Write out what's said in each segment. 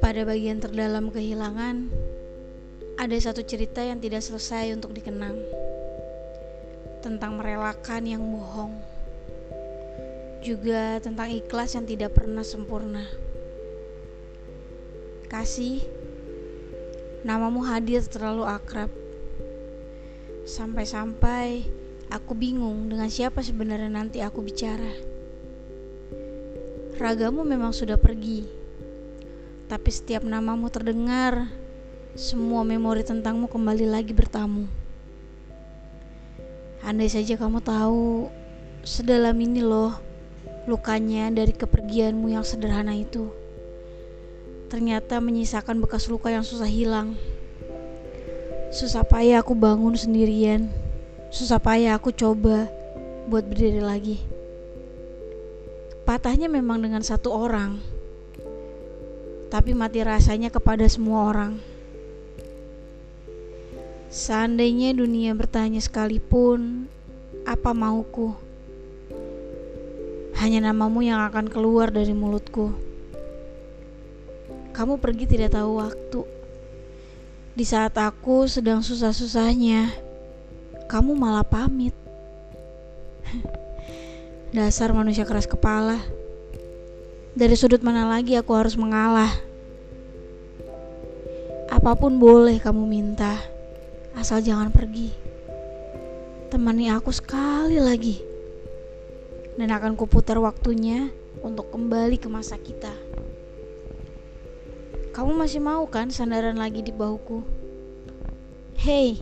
Pada bagian terdalam kehilangan, ada satu cerita yang tidak selesai untuk dikenang. Tentang merelakan yang bohong. Juga tentang ikhlas yang tidak pernah sempurna. Kasih, namamu hadir terlalu akrab. Sampai-sampai aku bingung dengan siapa sebenarnya nanti aku bicara. Ragamu memang sudah pergi tapi setiap namamu terdengar, semua memori tentangmu kembali lagi bertamu. Andai saja kamu tahu, sedalam ini loh lukanya dari kepergianmu yang sederhana itu. Ternyata menyisakan bekas luka yang susah hilang. Susah payah aku bangun sendirian. Susah payah aku coba buat berdiri lagi. Patahnya memang dengan satu orang tapi mati rasanya kepada semua orang. Seandainya dunia bertanya sekalipun, apa mauku? Hanya namamu yang akan keluar dari mulutku. Kamu pergi tidak tahu waktu. Di saat aku sedang susah-susahnya, kamu malah pamit. Dasar manusia keras kepala. Dari sudut mana lagi aku harus mengalah? Apa pun boleh kamu minta, asal jangan pergi. Temani aku sekali lagi, dan akan kuputar waktunya untuk kembali ke masa kita. Kamu masih mau kan sandaran lagi di bahuku? Hei,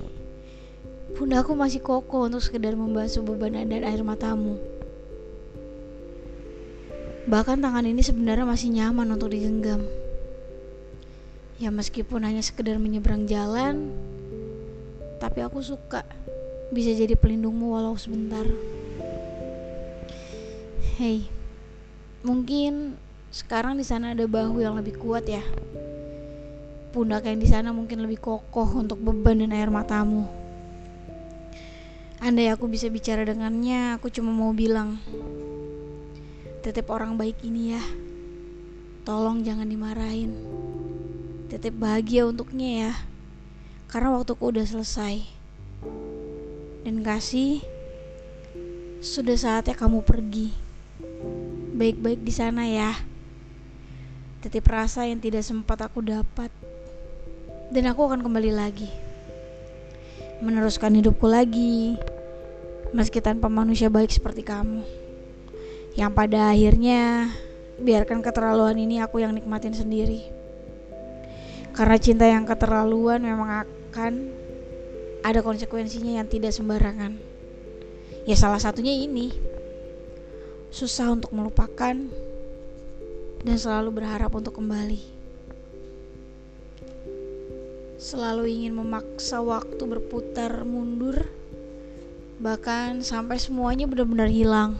pundaku masih kokoh untuk sekedar membasuh beban dan air matamu. Bahkan tangan ini sebenarnya masih nyaman untuk digenggam. Ya meskipun hanya sekedar menyeberang jalan, tapi aku suka bisa jadi pelindungmu walau sebentar. Hei, mungkin sekarang di sana ada bahu yang lebih kuat ya. Pundak yang di sana mungkin lebih kokoh untuk beban dan air matamu. Andai aku bisa bicara dengannya, aku cuma mau bilang, Titip orang baik ini ya. Tolong jangan dimarahin. Titip bahagia untuknya ya. Karena waktuku udah selesai. Dan kasih sudah saatnya kamu pergi. Baik-baik di sana ya. Titip rasa yang tidak sempat aku dapat. Dan aku akan kembali lagi. Meneruskan hidupku lagi. Meski tanpa manusia baik seperti kamu. Yang pada akhirnya biarkan keterlaluan ini aku yang nikmatin sendiri. Karena cinta yang keterlaluan memang akan ada konsekuensinya yang tidak sembarangan. Ya salah satunya ini. Susah untuk melupakan dan selalu berharap untuk kembali. Selalu ingin memaksa waktu berputar mundur bahkan sampai semuanya benar-benar hilang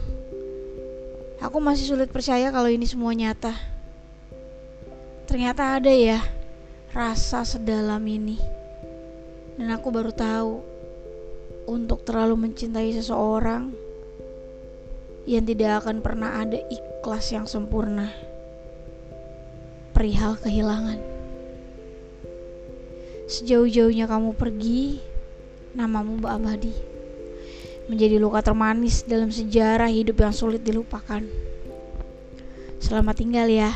Aku masih sulit percaya kalau ini semua nyata. Ternyata ada ya rasa sedalam ini. Dan aku baru tahu untuk terlalu mencintai seseorang yang tidak akan pernah ada ikhlas yang sempurna. Perihal kehilangan. Sejauh-jauhnya kamu pergi, namamu Mbak Abadi menjadi luka termanis dalam sejarah hidup yang sulit dilupakan. Selamat tinggal ya.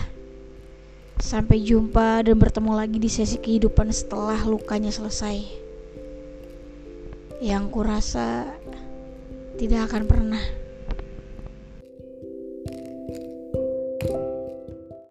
Sampai jumpa dan bertemu lagi di sesi kehidupan setelah lukanya selesai. Yang kurasa tidak akan pernah.